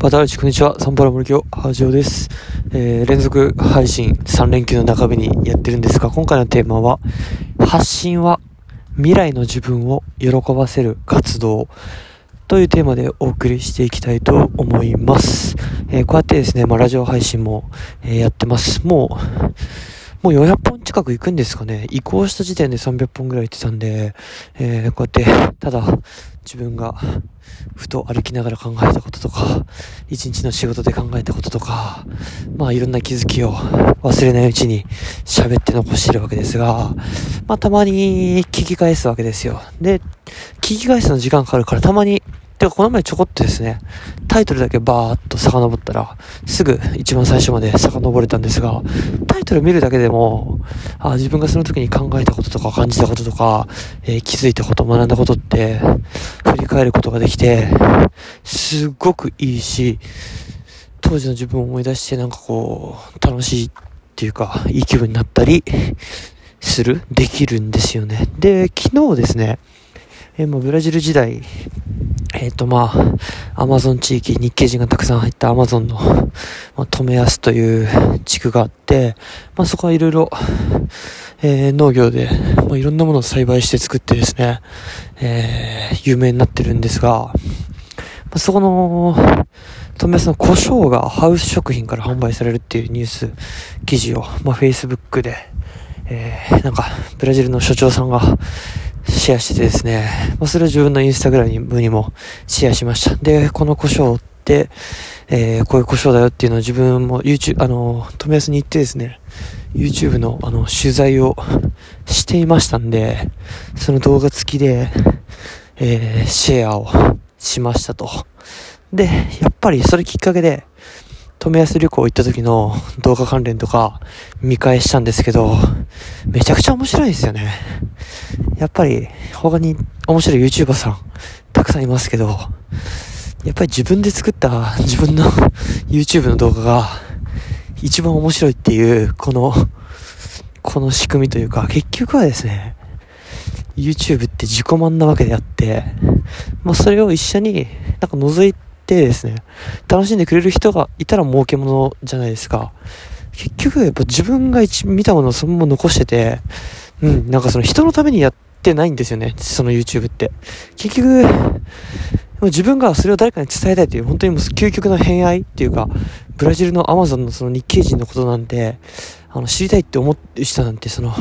バタールチこんにちは。サンパラ森京、ハジオです。えー、連続配信3連休の中日にやってるんですが、今回のテーマは、発信は未来の自分を喜ばせる活動というテーマでお送りしていきたいと思います。えー、こうやってですね、まあ、ラジオ配信も、えー、やってます。もう、もう400本近く行くんですかね。移行した時点で300本ぐらい行ってたんで、えー、こうやって、ただ、自分が、ふと歩きながら考えたこととか、一日の仕事で考えたこととか、まあいろんな気づきを忘れないうちに喋って残してるわけですが、まあたまに聞き返すわけですよ。で、聞き返すの時間かかるからたまにてか、この前ちょこっとですね、タイトルだけバーっと遡ったら、すぐ一番最初まで遡れたんですが、タイトル見るだけでも、あ自分がその時に考えたこととか感じたこととか、えー、気づいたこと、学んだことって、振り返ることができて、すっごくいいし、当時の自分を思い出してなんかこう、楽しいっていうか、いい気分になったり、するできるんですよね。で、昨日ですね、えー、まあ、ブラジル時代、えっ、ー、とまあ、アマゾン地域、日系人がたくさん入ったアマゾンの、まあ、止めやすという地区があって、まあそこはいろいろ、えー、農業で、まあ、いろんなものを栽培して作ってですね、えー、有名になってるんですが、まあ、そこの、止めやすの胡椒がハウス食品から販売されるっていうニュース記事を、まあ Facebook で、えー、なんか、ブラジルの所長さんが、シェアしてですね、まあ、それを自分のインスタグラムにもシェアしました。で、この胡椒って、えー、こういう胡椒だよっていうのを自分も YouTube、あの、富安に行ってですね、YouTube のあの、取材をしていましたんで、その動画付きで、えー、シェアをしましたと。で、やっぱりそれきっかけで、富安旅行行った時の 動画関連とか見返したんですけど、めちゃくちゃ面白いですよね。やっぱり他に面白い YouTuber さんたくさんいますけど、やっぱり自分で作った自分の YouTube の動画が一番面白いっていう、この、この仕組みというか、結局はですね、YouTube って自己満なわけであって、まあそれを一緒になんか覗いてですね、楽しんでくれる人がいたら儲けものじゃないですか。結局やっぱ自分が一見たものをそのまま残してて、うん、なんかその人のためにやってないんですよね、その YouTube って。結局、自分がそれを誰かに伝えたいという、本当にもう究極の偏愛っていうか、ブラジルのアマゾンのその日系人のことなんて、あの、知りたいって思う人なんて、その、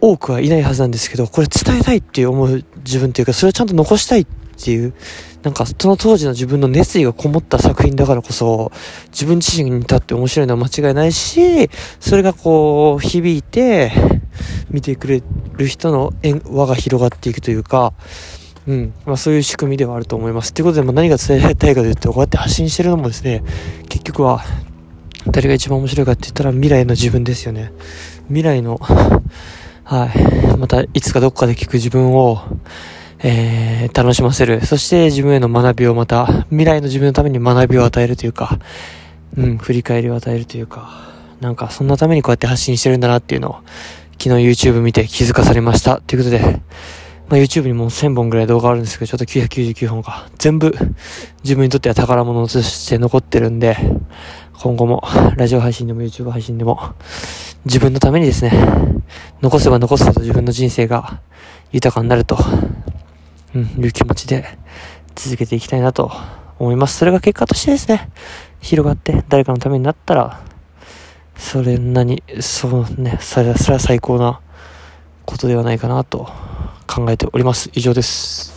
多くはいないはずなんですけど、これ伝えたいって思う自分っていうか、それをちゃんと残したいっていう、なんかその当時の自分の熱意がこもった作品だからこそ、自分自身に至って面白いのは間違いないし、それがこう、響いて、見てくれる人の輪が広がっていくというか、うん。まあそういう仕組みではあると思います。ということで、まあ、何が伝えられたいかというと、こうやって発信してるのもですね、結局は、誰が一番面白いかって言ったら未来の自分ですよね。未来の、はい。また、いつかどっかで聞く自分を、えー、楽しませる。そして自分への学びをまた、未来の自分のために学びを与えるというか、うん、振り返りを与えるというか、なんかそんなためにこうやって発信してるんだなっていうのを、昨日 YouTube 見て気づかされました。ということで、まあ、YouTube にも1000本ぐらい動画あるんですけど、ちょっと999本か。全部自分にとっては宝物として残ってるんで、今後もラジオ配信でも YouTube 配信でも自分のためにですね、残せば残すほど自分の人生が豊かになると、うん、いう気持ちで続けていきたいなと思います。それが結果としてですね、広がって誰かのためになったら、それなに、そうね、それは、それは最高なことではないかなと考えております。以上です。